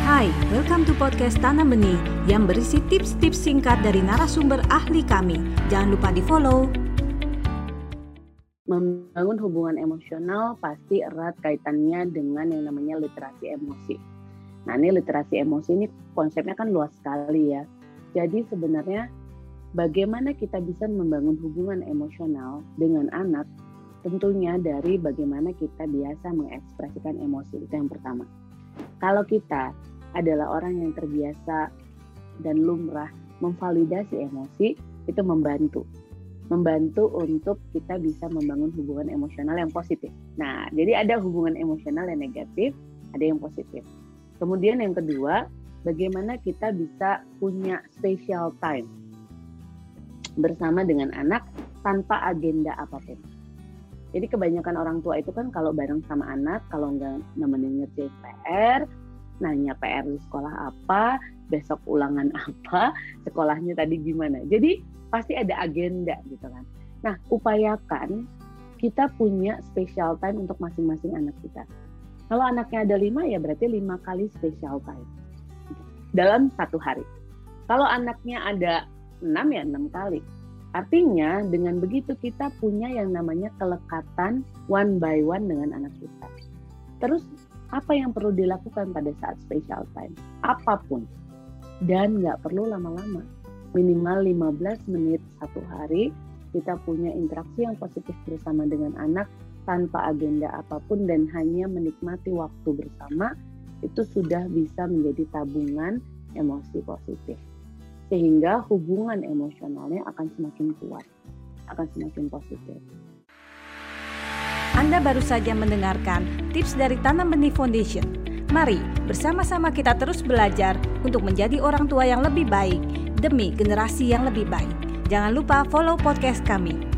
Hai, welcome to podcast Tanam Benih yang berisi tips-tips singkat dari narasumber ahli kami. Jangan lupa di-follow. Membangun hubungan emosional pasti erat kaitannya dengan yang namanya literasi emosi. Nah, ini literasi emosi ini konsepnya kan luas sekali ya. Jadi sebenarnya bagaimana kita bisa membangun hubungan emosional dengan anak tentunya dari bagaimana kita biasa mengekspresikan emosi itu yang pertama. Kalau kita adalah orang yang terbiasa dan lumrah memvalidasi emosi itu membantu membantu untuk kita bisa membangun hubungan emosional yang positif. Nah, jadi ada hubungan emosional yang negatif, ada yang positif. Kemudian yang kedua, bagaimana kita bisa punya special time bersama dengan anak tanpa agenda apa pun. Jadi kebanyakan orang tua itu kan kalau bareng sama anak, kalau nggak nemenin ngerjain PR, nanya PR di sekolah apa, besok ulangan apa, sekolahnya tadi gimana. Jadi pasti ada agenda gitu kan. Nah, upayakan kita punya special time untuk masing-masing anak kita. Kalau anaknya ada lima ya berarti lima kali special time dalam satu hari. Kalau anaknya ada enam ya enam kali. Artinya dengan begitu kita punya yang namanya kelekatan one by one dengan anak kita. Terus apa yang perlu dilakukan pada saat special time? Apa pun. Dan nggak perlu lama-lama. Minimal 15 menit satu hari kita punya interaksi yang positif bersama dengan anak tanpa agenda apa pun dan hanya menikmati waktu bersama itu sudah bisa menjadi tabungan emosi positif. Sehingga hubungan emosionalnya akan semakin kuat, akan semakin positif. Anda baru saja mendengarkan tips dari Tanam Benih Foundation. Mari bersama-sama kita terus belajar untuk menjadi orang tua yang lebih baik demi generasi yang lebih baik. Jangan lupa follow podcast kami